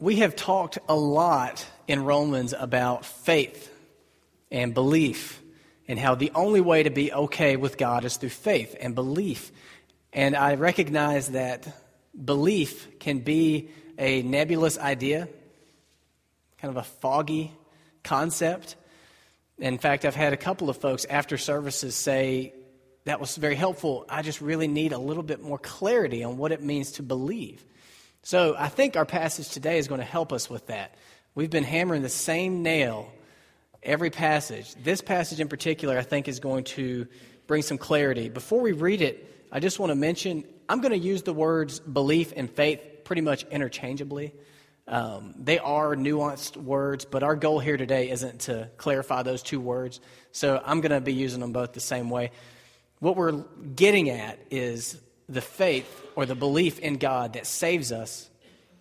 we have talked a lot in Romans about faith and belief and how the only way to be okay with God is through faith and belief. And I recognize that belief can be a nebulous idea, kind of a foggy concept. In fact, I've had a couple of folks after services say, that was very helpful. I just really need a little bit more clarity on what it means to believe. So I think our passage today is going to help us with that. We've been hammering the same nail every passage. This passage in particular, I think, is going to bring some clarity. Before we read it, I just want to mention I'm going to use the words belief and faith pretty much interchangeably. Um, they are nuanced words, but our goal here today isn't to clarify those two words. So I'm going to be using them both the same way. What we're getting at is the faith or the belief in God that saves us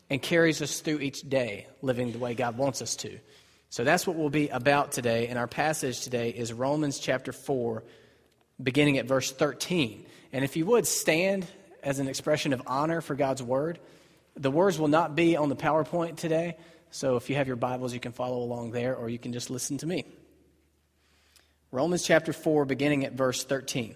and carries us through each day, living the way God wants us to. So that's what we'll be about today. And our passage today is Romans chapter 4, beginning at verse 13. And if you would stand as an expression of honor for God's word, the words will not be on the PowerPoint today. So if you have your Bibles, you can follow along there, or you can just listen to me. Romans chapter 4, beginning at verse 13.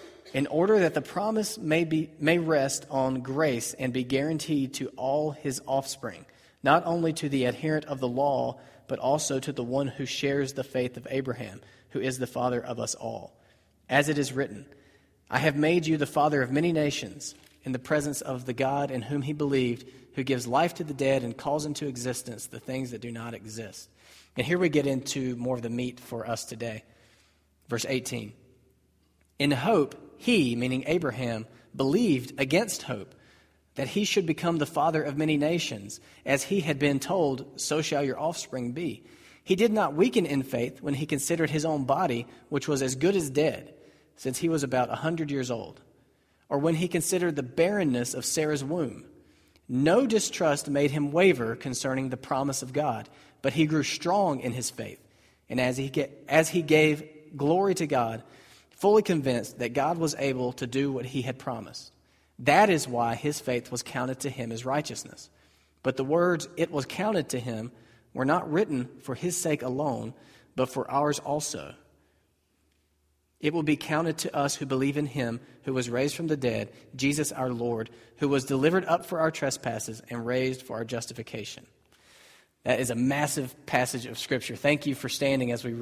in order that the promise may, be, may rest on grace and be guaranteed to all his offspring, not only to the adherent of the law, but also to the one who shares the faith of Abraham, who is the father of us all. As it is written, I have made you the father of many nations, in the presence of the God in whom he believed, who gives life to the dead and calls into existence the things that do not exist. And here we get into more of the meat for us today. Verse 18. In hope, he, meaning Abraham, believed against hope that he should become the father of many nations. As he had been told, so shall your offspring be. He did not weaken in faith when he considered his own body, which was as good as dead, since he was about a hundred years old, or when he considered the barrenness of Sarah's womb. No distrust made him waver concerning the promise of God, but he grew strong in his faith. And as he, as he gave glory to God, fully convinced that God was able to do what he had promised. That is why his faith was counted to him as righteousness. But the words, it was counted to him, were not written for his sake alone, but for ours also. It will be counted to us who believe in him who was raised from the dead, Jesus our Lord, who was delivered up for our trespasses and raised for our justification. That is a massive passage of Scripture. Thank you for standing as we,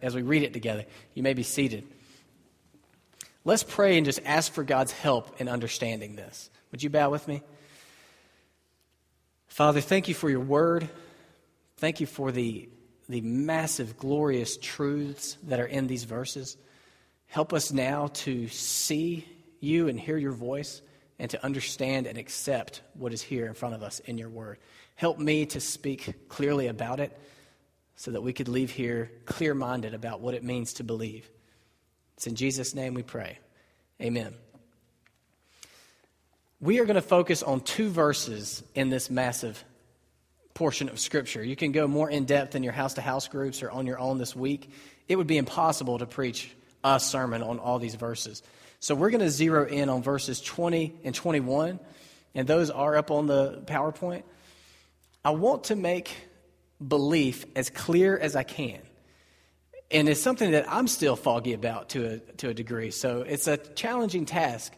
as we read it together. You may be seated. Let's pray and just ask for God's help in understanding this. Would you bow with me? Father, thank you for your word. Thank you for the, the massive, glorious truths that are in these verses. Help us now to see you and hear your voice and to understand and accept what is here in front of us in your word. Help me to speak clearly about it so that we could leave here clear minded about what it means to believe. It's in Jesus' name we pray. Amen. We are going to focus on two verses in this massive portion of Scripture. You can go more in depth in your house to house groups or on your own this week. It would be impossible to preach a sermon on all these verses. So we're going to zero in on verses 20 and 21, and those are up on the PowerPoint. I want to make belief as clear as I can and it's something that I'm still foggy about to a, to a degree. So it's a challenging task.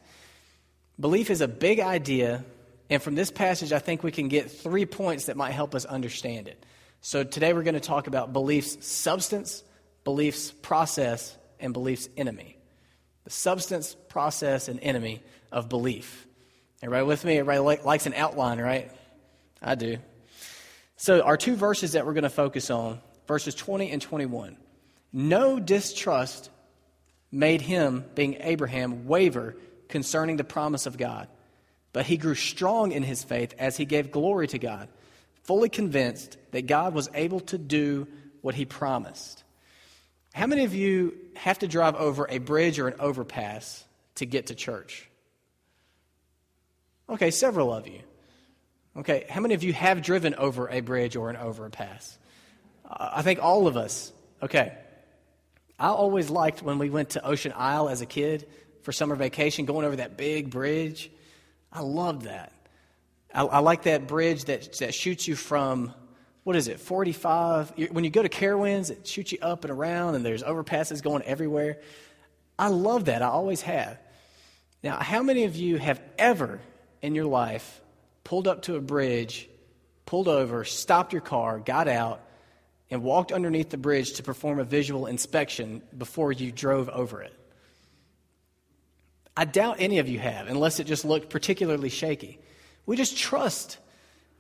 Belief is a big idea, and from this passage, I think we can get three points that might help us understand it. So today we're going to talk about belief's substance, belief's process, and belief's enemy. The substance, process, and enemy of belief. Everybody with me? Everybody likes an outline, right? I do. So, our two verses that we're going to focus on, verses 20 and 21. No distrust made him, being Abraham, waver concerning the promise of God, but he grew strong in his faith as he gave glory to God, fully convinced that God was able to do what he promised. How many of you have to drive over a bridge or an overpass to get to church? Okay, several of you. Okay, how many of you have driven over a bridge or an overpass? I think all of us. Okay. I always liked when we went to Ocean Isle as a kid for summer vacation, going over that big bridge. I loved that. I, I like that bridge that, that shoots you from, what is it, 45? When you go to Carowinds, it shoots you up and around, and there's overpasses going everywhere. I love that. I always have. Now, how many of you have ever in your life pulled up to a bridge, pulled over, stopped your car, got out, and walked underneath the bridge to perform a visual inspection before you drove over it? I doubt any of you have, unless it just looked particularly shaky. We just trust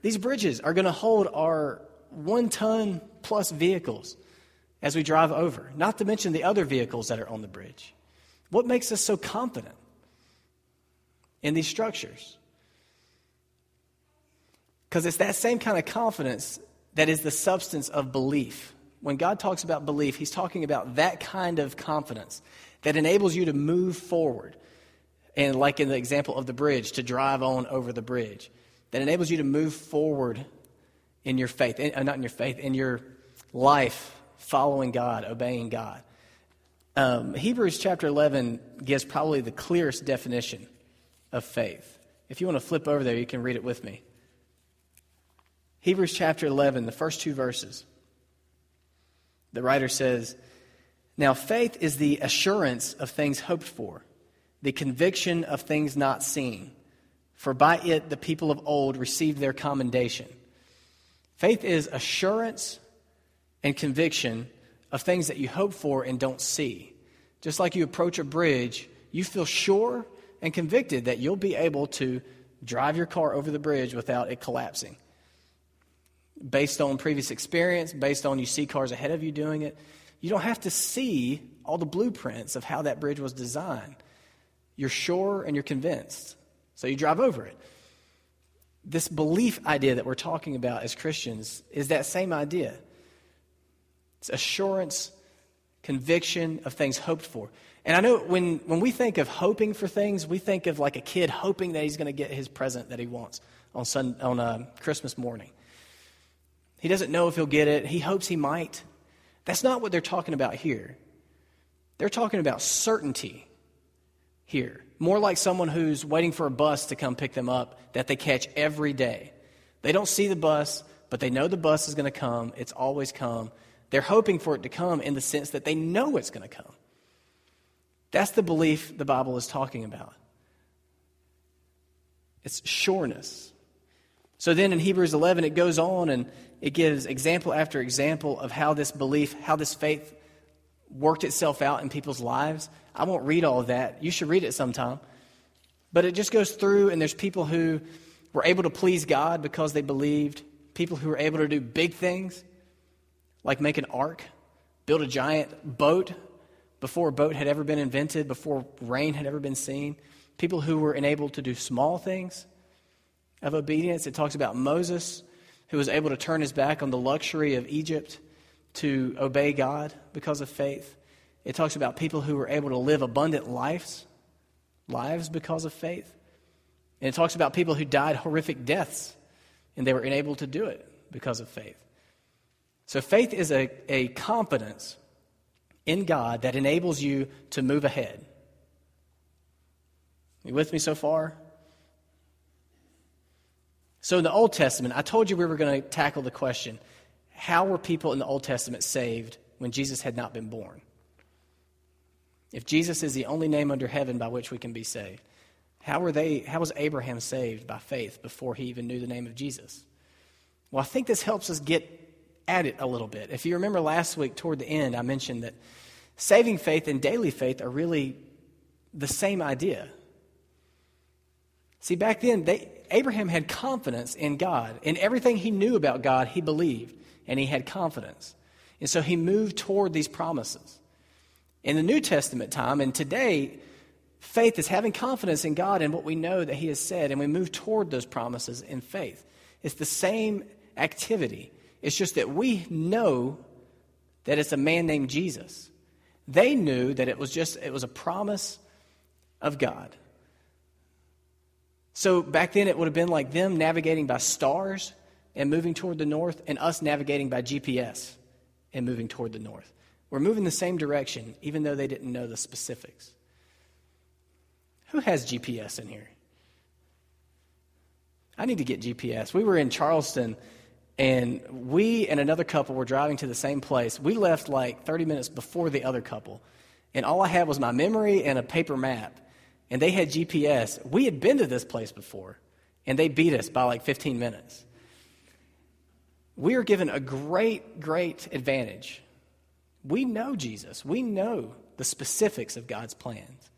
these bridges are going to hold our one ton plus vehicles as we drive over, not to mention the other vehicles that are on the bridge. What makes us so confident in these structures? Because it's that same kind of confidence that is the substance of belief. When God talks about belief, He's talking about that kind of confidence that enables you to move forward and like in the example of the bridge, to drive on over the bridge, that enables you to move forward in your faith, in, uh, not in your faith, in your life, following God, obeying God. Um, Hebrews chapter 11 gives probably the clearest definition of faith. If you want to flip over there, you can read it with me. Hebrews chapter 11, the first two verses. The writer says, Now faith is the assurance of things hoped for the conviction of things not seen, for by it the people of old received their commendation. Faith is assurance and conviction of things that you hope for and don't see. Just like you approach a bridge, you feel sure and convicted that you'll be able to drive your car over the bridge without it collapsing. Based on previous experience, based on you see cars ahead of you doing it, you don't have to see all the blueprints of how that bridge was designed. You're sure and you're convinced. So you drive over it. This belief idea that we're talking about as Christians is that same idea. It's assurance, conviction of things hoped for. And I know when, when we think of hoping for things, we think of like a kid hoping that he's going to get his present that he wants on, sun, on uh, Christmas morning. He doesn't know if he'll get it, he hopes he might. That's not what they're talking about here. They're talking about certainty here. More like someone who's waiting for a bus to come pick them up that they catch every day. They don't see the bus, but they know the bus is going to come. It's always come. They're hoping for it to come in the sense that they know it's going to come. That's the belief the Bible is talking about. It's sureness. So then in Hebrews 11, it goes on and it gives example after example of how this belief, how this faith worked itself out in people's lives. I won't read all of that. You should read it sometime. But it just goes through, and there's people who were able to please God because they believed, people who were able to do big things, like make an ark, build a giant boat before a boat had ever been invented, before rain had ever been seen, people who were enabled to do small things of obedience. It talks about Moses, who was able to turn his back on the luxury of Egypt to obey God because of faith. It talks about people who were able to live abundant lives, lives because of faith. And it talks about people who died horrific deaths, and they were unable to do it because of faith. So faith is a, a confidence in God that enables you to move ahead. You with me so far? So in the Old Testament, I told you we were going to tackle the question how were people in the Old Testament saved when Jesus had not been born? If Jesus is the only name under heaven by which we can be saved, how were they how was Abraham saved by faith before he even knew the name of Jesus? Well, I think this helps us get at it a little bit. If you remember last week toward the end, I mentioned that saving faith and daily faith are really the same idea. See, back then, they, Abraham had confidence in God. In everything he knew about God, he believed, and he had confidence. And so he moved toward these promises. In the New Testament time and today, faith is having confidence in God and what we know that He has said, and we move toward those promises in faith. It's the same activity. It's just that we know that it's a man named Jesus. They knew that it was just it was a promise of God. So back then it would have been like them navigating by stars and moving toward the north and us navigating by GPS and moving toward the north. We're moving the same direction even though they didn't know the specifics. Who has GPS in here? I need to get GPS. We were in Charleston and we and another couple were driving to the same place. We left like 30 minutes before the other couple. And all I had was my memory and a paper map. And they had GPS. We had been to this place before, and they beat us by like 15 minutes. We are given a great, great advantage. We know Jesus, we know the specifics of God's plans.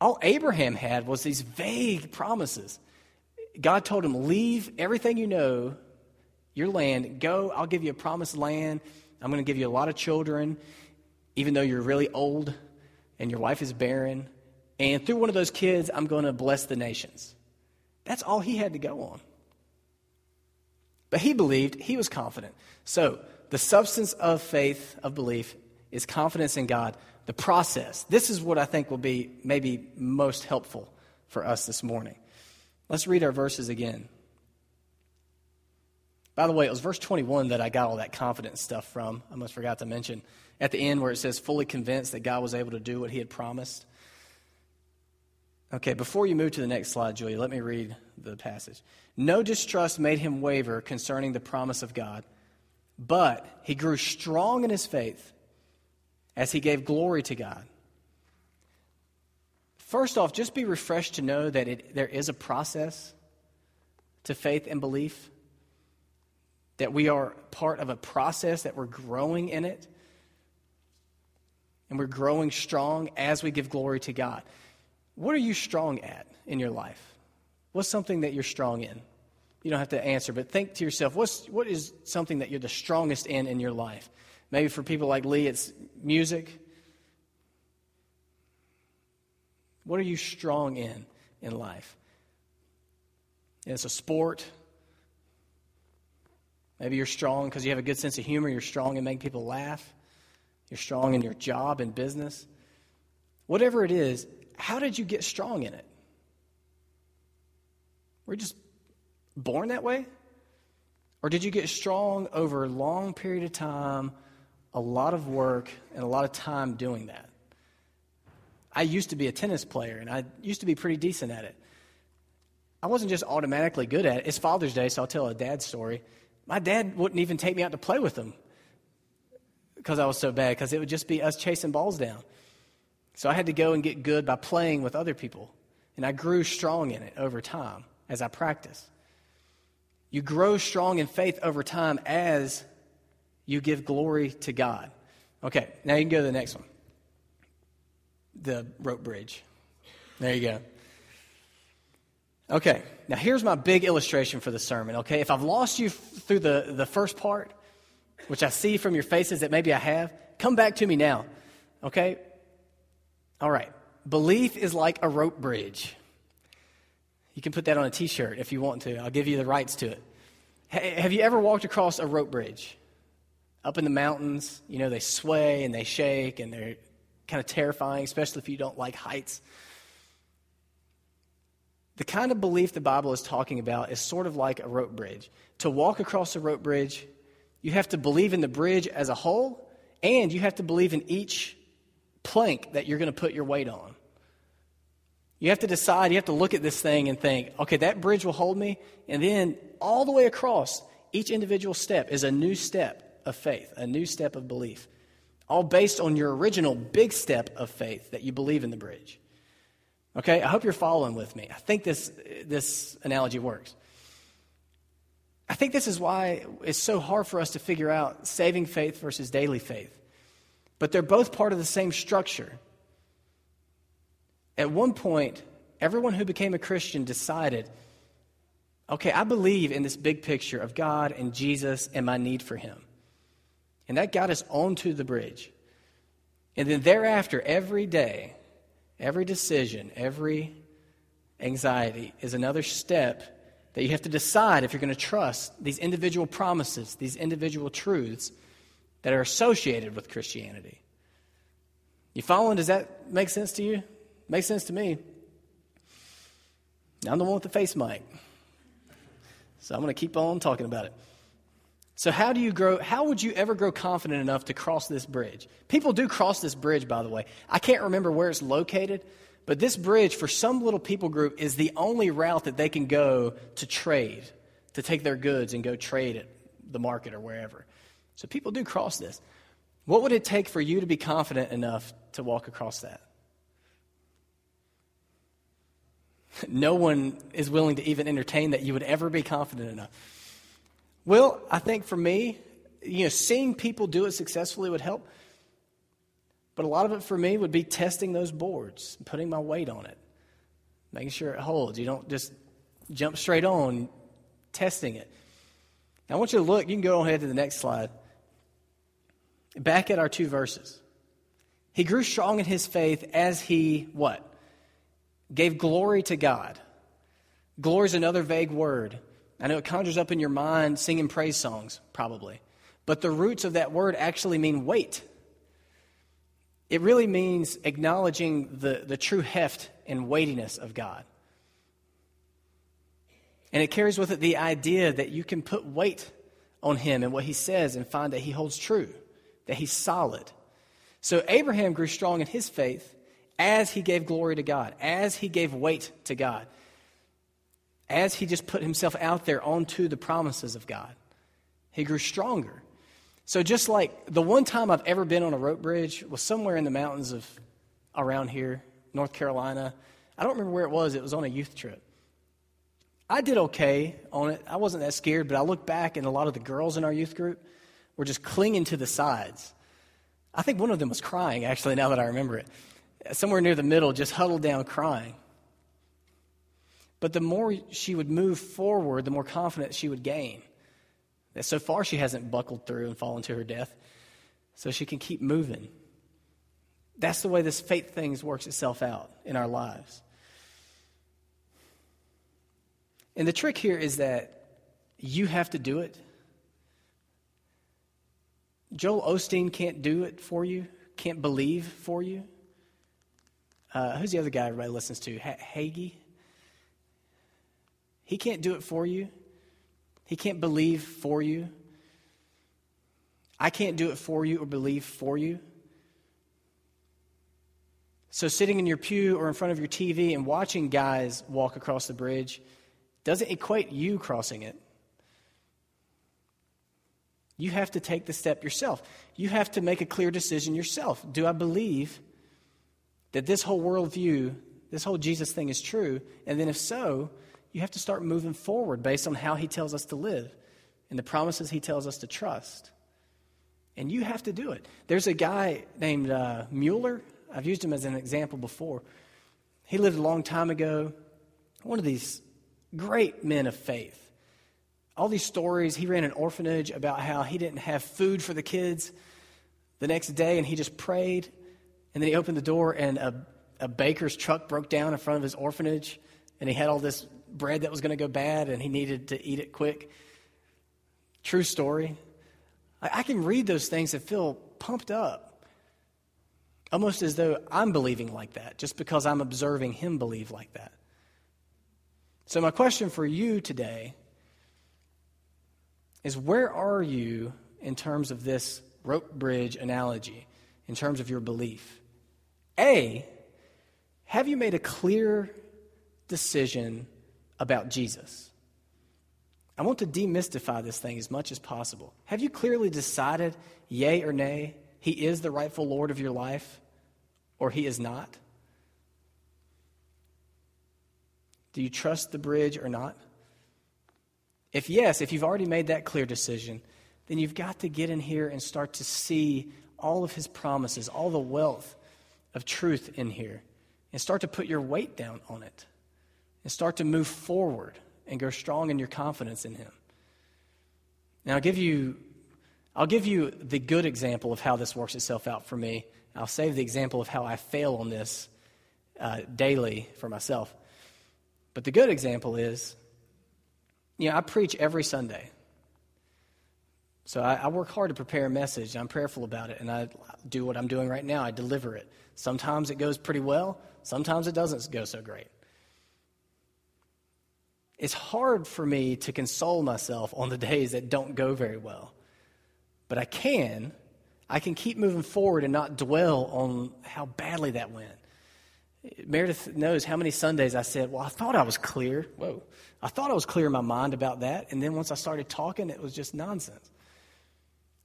All Abraham had was these vague promises. God told him, Leave everything you know your land. Go, I'll give you a promised land. I'm going to give you a lot of children, even though you're really old and your wife is barren. And through one of those kids, I'm going to bless the nations. That's all he had to go on. But he believed, he was confident. So, the substance of faith, of belief, is confidence in God. The process, this is what I think will be maybe most helpful for us this morning. Let's read our verses again. By the way, it was verse 21 that I got all that confidence stuff from. I almost forgot to mention at the end where it says, fully convinced that God was able to do what he had promised. Okay, before you move to the next slide, Julia, let me read the passage. No distrust made him waver concerning the promise of God, but he grew strong in his faith as he gave glory to God. First off, just be refreshed to know that it, there is a process to faith and belief that we are part of a process, that we're growing in it, and we're growing strong as we give glory to God. What are you strong at in your life? What's something that you're strong in? You don't have to answer, but think to yourself, what's, what is something that you're the strongest in in your life? Maybe for people like Lee, it's music. What are you strong in in life? It's a sport, Maybe you're strong because you have a good sense of humor. You're strong in making people laugh. You're strong in your job and business. Whatever it is, how did you get strong in it? Were you just born that way? Or did you get strong over a long period of time, a lot of work, and a lot of time doing that? I used to be a tennis player, and I used to be pretty decent at it. I wasn't just automatically good at it. It's Father's Day, so I'll tell a dad story. My dad wouldn't even take me out to play with him because I was so bad, because it would just be us chasing balls down. So I had to go and get good by playing with other people. And I grew strong in it over time as I practiced. You grow strong in faith over time as you give glory to God. Okay, now you can go to the next one the rope bridge. There you go. Okay, now here's my big illustration for the sermon, okay? If I've lost you through the, the first part, which I see from your faces that maybe I have, come back to me now, okay? All right, belief is like a rope bridge. You can put that on a t shirt if you want to, I'll give you the rights to it. have you ever walked across a rope bridge? Up in the mountains, you know, they sway and they shake and they're kind of terrifying, especially if you don't like heights. The kind of belief the Bible is talking about is sort of like a rope bridge. To walk across a rope bridge, you have to believe in the bridge as a whole, and you have to believe in each plank that you're going to put your weight on. You have to decide, you have to look at this thing and think, okay, that bridge will hold me. And then all the way across, each individual step is a new step of faith, a new step of belief, all based on your original big step of faith that you believe in the bridge. Okay, I hope you're following with me. I think this, this analogy works. I think this is why it's so hard for us to figure out saving faith versus daily faith. But they're both part of the same structure. At one point, everyone who became a Christian decided okay, I believe in this big picture of God and Jesus and my need for Him. And that got us onto the bridge. And then thereafter, every day, Every decision, every anxiety is another step that you have to decide if you're going to trust these individual promises, these individual truths that are associated with Christianity. You following? Does that make sense to you? Makes sense to me. Now I'm the one with the face mic. So I'm going to keep on talking about it. So how do you grow how would you ever grow confident enough to cross this bridge? People do cross this bridge by the way. I can't remember where it's located, but this bridge for some little people group is the only route that they can go to trade, to take their goods and go trade at the market or wherever. So people do cross this. What would it take for you to be confident enough to walk across that? No one is willing to even entertain that you would ever be confident enough. Well, I think for me, you know, seeing people do it successfully would help. But a lot of it for me would be testing those boards, putting my weight on it, making sure it holds. You don't just jump straight on, testing it. Now, I want you to look, you can go ahead to the next slide. Back at our two verses. He grew strong in his faith as he what? Gave glory to God. Glory is another vague word. I know it conjures up in your mind singing praise songs, probably. But the roots of that word actually mean weight. It really means acknowledging the, the true heft and weightiness of God. And it carries with it the idea that you can put weight on him and what he says and find that he holds true, that he's solid. So Abraham grew strong in his faith as he gave glory to God, as he gave weight to God as he just put himself out there onto the promises of God, he grew stronger. So, just like the one time I've ever been on a rope bridge was somewhere in the mountains of around here, North Carolina. I don't remember where it was, it was on a youth trip. I did okay on it. I wasn't that scared, but I look back and a lot of the girls in our youth group were just clinging to the sides. I think one of them was crying, actually, now that I remember it. Somewhere near the middle, just huddled down crying. But the more she would move forward, the more confidence she would gain. That so far she hasn't buckled through and fallen to her death, so she can keep moving. That's the way this faith thing works itself out in our lives. And the trick here is that you have to do it. Joel Osteen can't do it for you, can't believe for you. Uh, who's the other guy everybody listens to? H- Hagee? He can't do it for you. He can't believe for you. I can't do it for you or believe for you. So, sitting in your pew or in front of your TV and watching guys walk across the bridge doesn't equate you crossing it. You have to take the step yourself. You have to make a clear decision yourself. Do I believe that this whole worldview, this whole Jesus thing is true? And then, if so, you have to start moving forward based on how He tells us to live and the promises He tells us to trust. And you have to do it. There's a guy named uh, Mueller. I've used him as an example before. He lived a long time ago. One of these great men of faith. All these stories. He ran an orphanage about how he didn't have food for the kids the next day, and he just prayed. And then he opened the door, and a, a baker's truck broke down in front of his orphanage, and he had all this bread that was going to go bad and he needed to eat it quick. True story. I, I can read those things and feel pumped up, almost as though I'm believing like that, just because I'm observing him believe like that. So, my question for you today is where are you in terms of this rope bridge analogy, in terms of your belief? A, have you made a clear decision about Jesus. I want to demystify this thing as much as possible. Have you clearly decided, yay or nay, he is the rightful Lord of your life, or he is not? Do you trust the bridge or not? If yes, if you've already made that clear decision, then you've got to get in here and start to see all of his promises, all the wealth of truth in here, and start to put your weight down on it and start to move forward and grow strong in your confidence in Him. Now, I'll give you, I'll give you the good example of how this works itself out for me. I'll save the example of how I fail on this uh, daily for myself. But the good example is you know, I preach every Sunday. So I, I, work hard to prepare a message. I'm prayerful about it, and I do what I'm doing right now. I deliver it. Sometimes it goes pretty well. Sometimes it doesn't go so great. It's hard for me to console myself on the days that don't go very well, but I can. I can keep moving forward and not dwell on how badly that went. Meredith knows how many Sundays I said, Well, I thought I was clear. Whoa. I thought I was clear in my mind about that. And then once I started talking, it was just nonsense.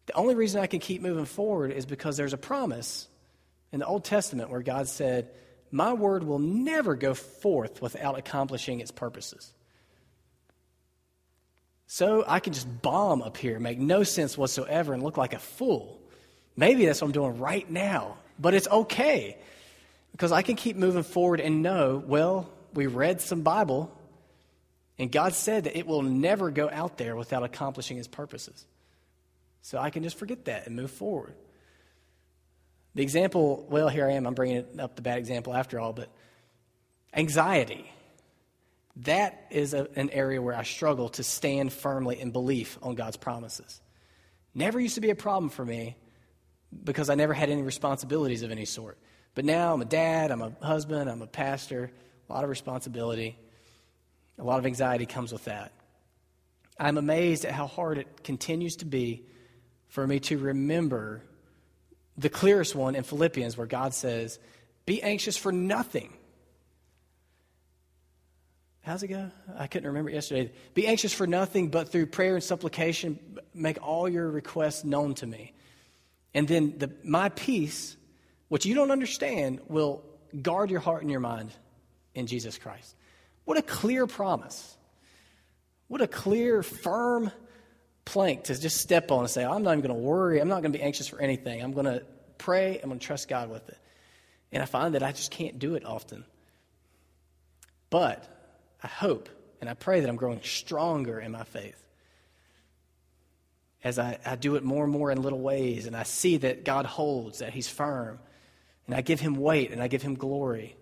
The only reason I can keep moving forward is because there's a promise in the Old Testament where God said, My word will never go forth without accomplishing its purposes. So I can just bomb up here, make no sense whatsoever, and look like a fool. Maybe that's what I'm doing right now, but it's okay because I can keep moving forward and know, well, we read some Bible, and God said that it will never go out there without accomplishing His purposes. So I can just forget that and move forward. The example, well, here I am, I'm bringing up the bad example after all, but anxiety. That is a, an area where I struggle to stand firmly in belief on God's promises. Never used to be a problem for me because I never had any responsibilities of any sort. But now I'm a dad, I'm a husband, I'm a pastor, a lot of responsibility, a lot of anxiety comes with that. I'm amazed at how hard it continues to be for me to remember the clearest one in Philippians, where God says, Be anxious for nothing. How's it go? I couldn't remember yesterday. Be anxious for nothing, but through prayer and supplication, make all your requests known to me. And then the, my peace, which you don't understand, will guard your heart and your mind in Jesus Christ. What a clear promise. What a clear, firm plank to just step on and say, I'm not even going to worry. I'm not going to be anxious for anything. I'm going to pray. I'm going to trust God with it. And I find that I just can't do it often. But I hope and I pray that I'm growing stronger in my faith as I, I do it more and more in little ways, and I see that God holds, that He's firm, and I give Him weight and I give Him glory.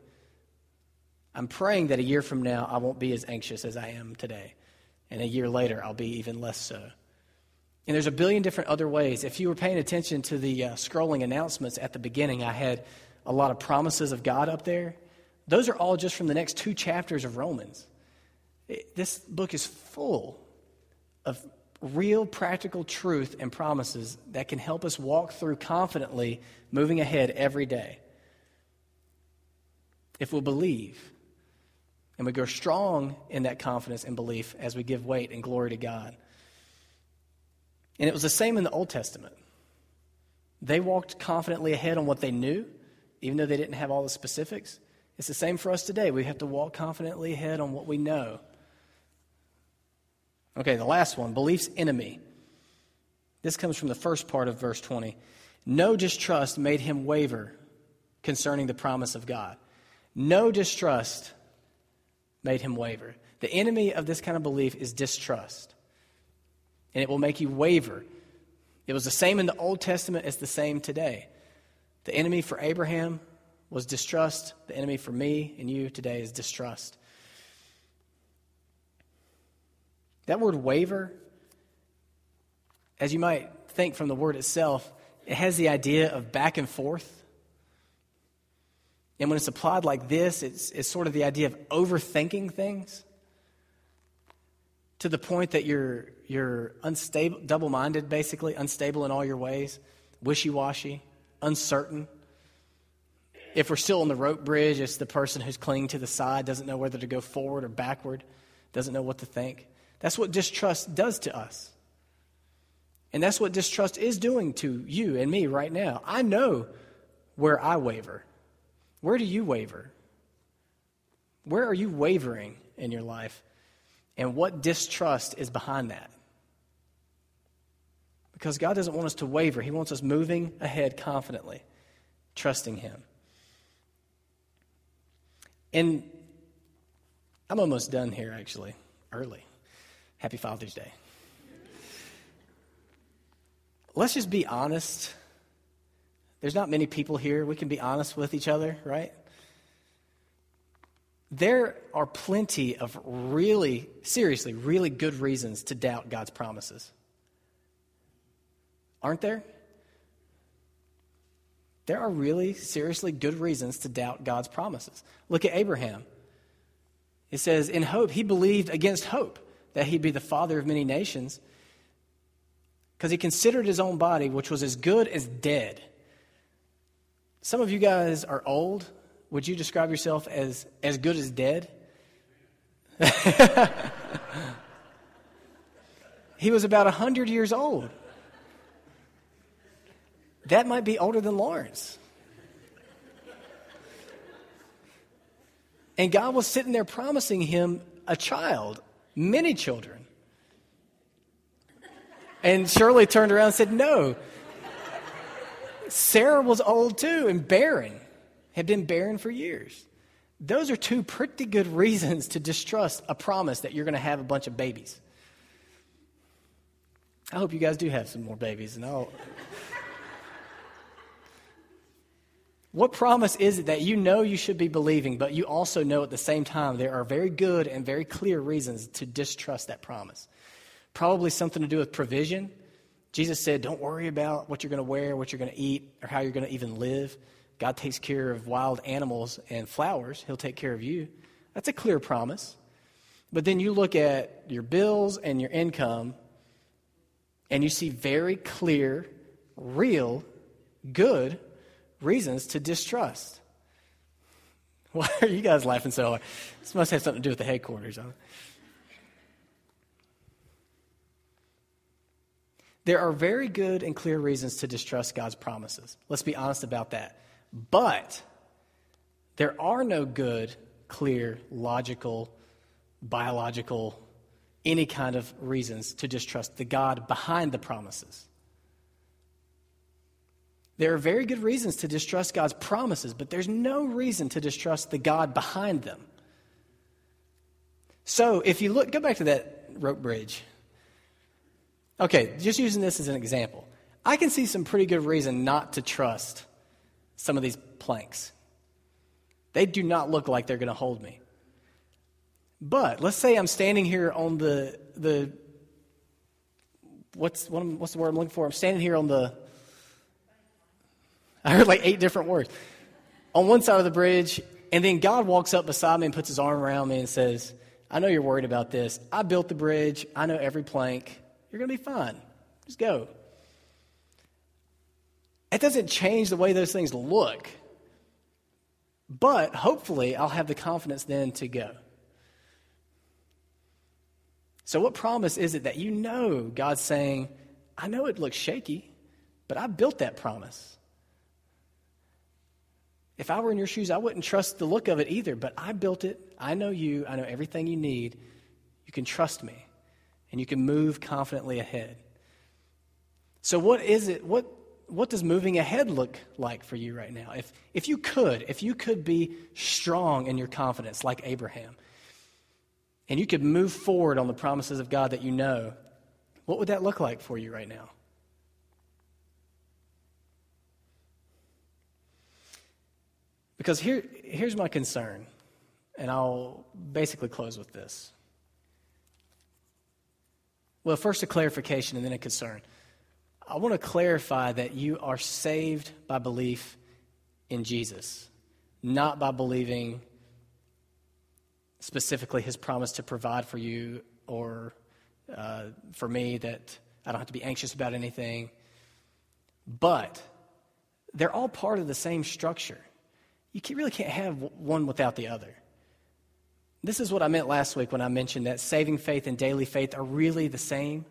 I'm praying that a year from now I won't be as anxious as I am today. And a year later, I'll be even less so. And there's a billion different other ways. If you were paying attention to the uh, scrolling announcements at the beginning, I had a lot of promises of God up there. Those are all just from the next two chapters of Romans. It, this book is full of real practical truth and promises that can help us walk through confidently, moving ahead every day. If we'll believe and we grow strong in that confidence and belief as we give weight and glory to God. And it was the same in the Old Testament. They walked confidently ahead on what they knew, even though they didn't have all the specifics. It's the same for us today. We have to walk confidently ahead on what we know. Okay, the last one belief's enemy. This comes from the first part of verse 20. No distrust made him waver concerning the promise of God. No distrust made him waver. The enemy of this kind of belief is distrust, and it will make you waver. It was the same in the Old Testament as the same today. The enemy for Abraham was distrust. The enemy for me and you today is distrust. That word waver, as you might think from the word itself, it has the idea of back and forth. And when it's applied like this, it's, it's sort of the idea of overthinking things to the point that you're, you're unstable, double minded, basically, unstable in all your ways, wishy washy, uncertain. If we're still on the rope bridge, it's the person who's clinging to the side, doesn't know whether to go forward or backward, doesn't know what to think. That's what distrust does to us. And that's what distrust is doing to you and me right now. I know where I waver. Where do you waver? Where are you wavering in your life? And what distrust is behind that? Because God doesn't want us to waver, He wants us moving ahead confidently, trusting Him. And I'm almost done here, actually, early. Happy Father's Day. Let's just be honest. There's not many people here. We can be honest with each other, right? there are plenty of really, seriously, really good reasons to doubt God's promises. Aren't there? There are really, seriously good reasons to doubt God's promises. Look at Abraham. It says, In hope, he believed against hope that he'd be the father of many nations because he considered his own body, which was as good as dead. Some of you guys are old. Would you describe yourself as as good as dead? he was about 100 years old. That might be older than Lawrence. And God was sitting there promising him a child, many children. And Shirley turned around and said, No. Sarah was old too and barren, had been barren for years. Those are two pretty good reasons to distrust a promise that you're going to have a bunch of babies. I hope you guys do have some more babies, and I'll. What promise is it that you know you should be believing, but you also know at the same time there are very good and very clear reasons to distrust that promise? Probably something to do with provision. Jesus said, Don't worry about what you're going to wear, what you're going to eat, or how you're going to even live. God takes care of wild animals and flowers, He'll take care of you. That's a clear promise. But then you look at your bills and your income, and you see very clear, real, good reasons to distrust. Why are you guys laughing so hard? This must have something to do with the headquarters. Huh? There are very good and clear reasons to distrust God's promises. Let's be honest about that. But there are no good, clear, logical, biological, any kind of reasons to distrust the God behind the promises. There are very good reasons to distrust God's promises, but there's no reason to distrust the God behind them. So if you look, go back to that rope bridge. Okay, just using this as an example. I can see some pretty good reason not to trust some of these planks. They do not look like they're going to hold me. But let's say I'm standing here on the the what's what's the word I'm looking for? I'm standing here on the I heard like eight different words. On one side of the bridge, and then God walks up beside me and puts his arm around me and says, I know you're worried about this. I built the bridge. I know every plank. You're going to be fine. Just go. It doesn't change the way those things look. But hopefully, I'll have the confidence then to go. So, what promise is it that you know God's saying, I know it looks shaky, but I built that promise? If I were in your shoes, I wouldn't trust the look of it either, but I built it. I know you. I know everything you need. You can trust me, and you can move confidently ahead. So, what is it? What, what does moving ahead look like for you right now? If, if you could, if you could be strong in your confidence like Abraham, and you could move forward on the promises of God that you know, what would that look like for you right now? Because here, here's my concern, and I'll basically close with this. Well, first a clarification and then a concern. I want to clarify that you are saved by belief in Jesus, not by believing specifically his promise to provide for you or uh, for me that I don't have to be anxious about anything. But they're all part of the same structure. You really can't have one without the other. This is what I meant last week when I mentioned that saving faith and daily faith are really the same.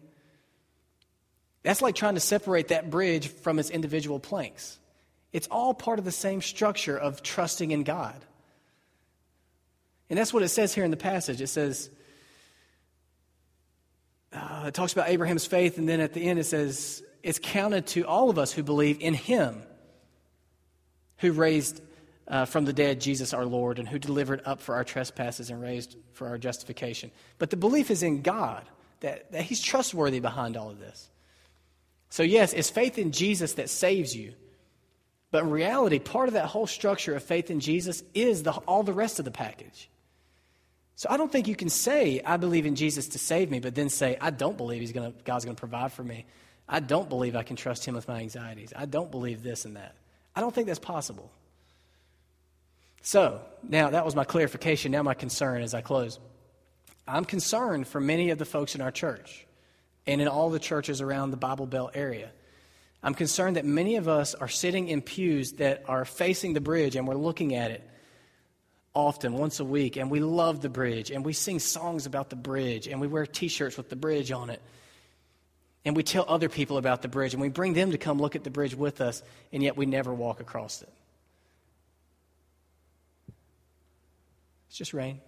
That's like trying to separate that bridge from its individual planks. It's all part of the same structure of trusting in God. And that's what it says here in the passage. It says, uh, it talks about Abraham's faith, and then at the end it says, it's counted to all of us who believe in him who raised uh, from the dead Jesus our Lord and who delivered up for our trespasses and raised for our justification. But the belief is in God, that, that He's trustworthy behind all of this. So, yes, it's faith in Jesus that saves you. But in reality, part of that whole structure of faith in Jesus is the, all the rest of the package. So I don't think you can say, I believe in Jesus to save me, but then say, I don't believe he's gonna, God's going to provide for me. I don't believe I can trust him with my anxieties. I don't believe this and that. I don't think that's possible. So, now that was my clarification. Now, my concern as I close. I'm concerned for many of the folks in our church and in all the churches around the Bible Belt area. I'm concerned that many of us are sitting in pews that are facing the bridge and we're looking at it often, once a week, and we love the bridge, and we sing songs about the bridge, and we wear t shirts with the bridge on it. And we tell other people about the bridge, and we bring them to come look at the bridge with us, and yet we never walk across it. It's just rain.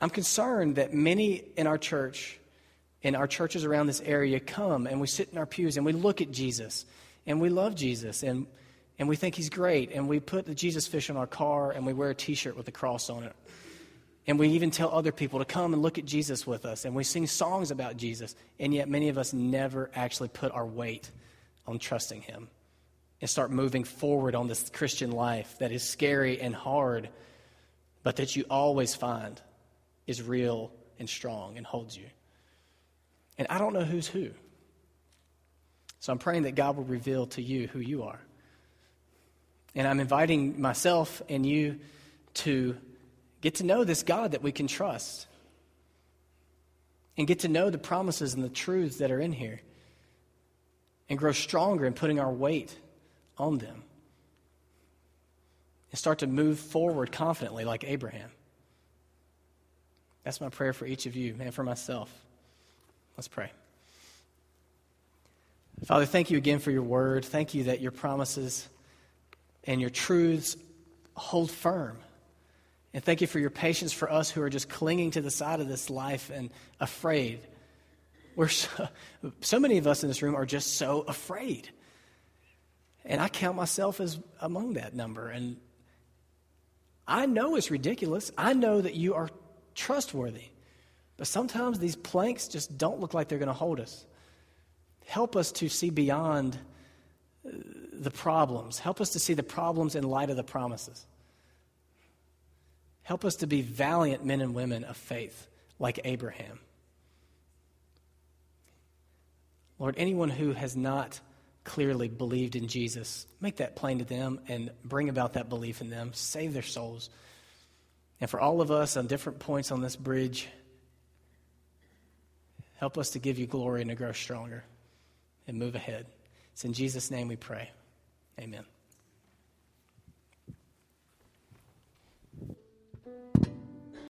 I'm concerned that many in our church, in our churches around this area, come and we sit in our pews and we look at Jesus and we love Jesus and and we think he's great, and we put the Jesus fish on our car, and we wear a t shirt with a cross on it. And we even tell other people to come and look at Jesus with us, and we sing songs about Jesus, and yet many of us never actually put our weight on trusting him and start moving forward on this Christian life that is scary and hard, but that you always find is real and strong and holds you. And I don't know who's who. So I'm praying that God will reveal to you who you are. And I'm inviting myself and you to get to know this God that we can trust and get to know the promises and the truths that are in here and grow stronger in putting our weight on them and start to move forward confidently like Abraham. That's my prayer for each of you and for myself. Let's pray. Father, thank you again for your word. Thank you that your promises and your truths hold firm. And thank you for your patience for us who are just clinging to the side of this life and afraid. We're so, so many of us in this room are just so afraid. And I count myself as among that number. And I know it's ridiculous. I know that you are trustworthy. But sometimes these planks just don't look like they're going to hold us. Help us to see beyond uh, the problems. Help us to see the problems in light of the promises. Help us to be valiant men and women of faith like Abraham. Lord, anyone who has not clearly believed in Jesus, make that plain to them and bring about that belief in them. Save their souls. And for all of us on different points on this bridge, help us to give you glory and to grow stronger and move ahead. It's in Jesus' name we pray. Amen.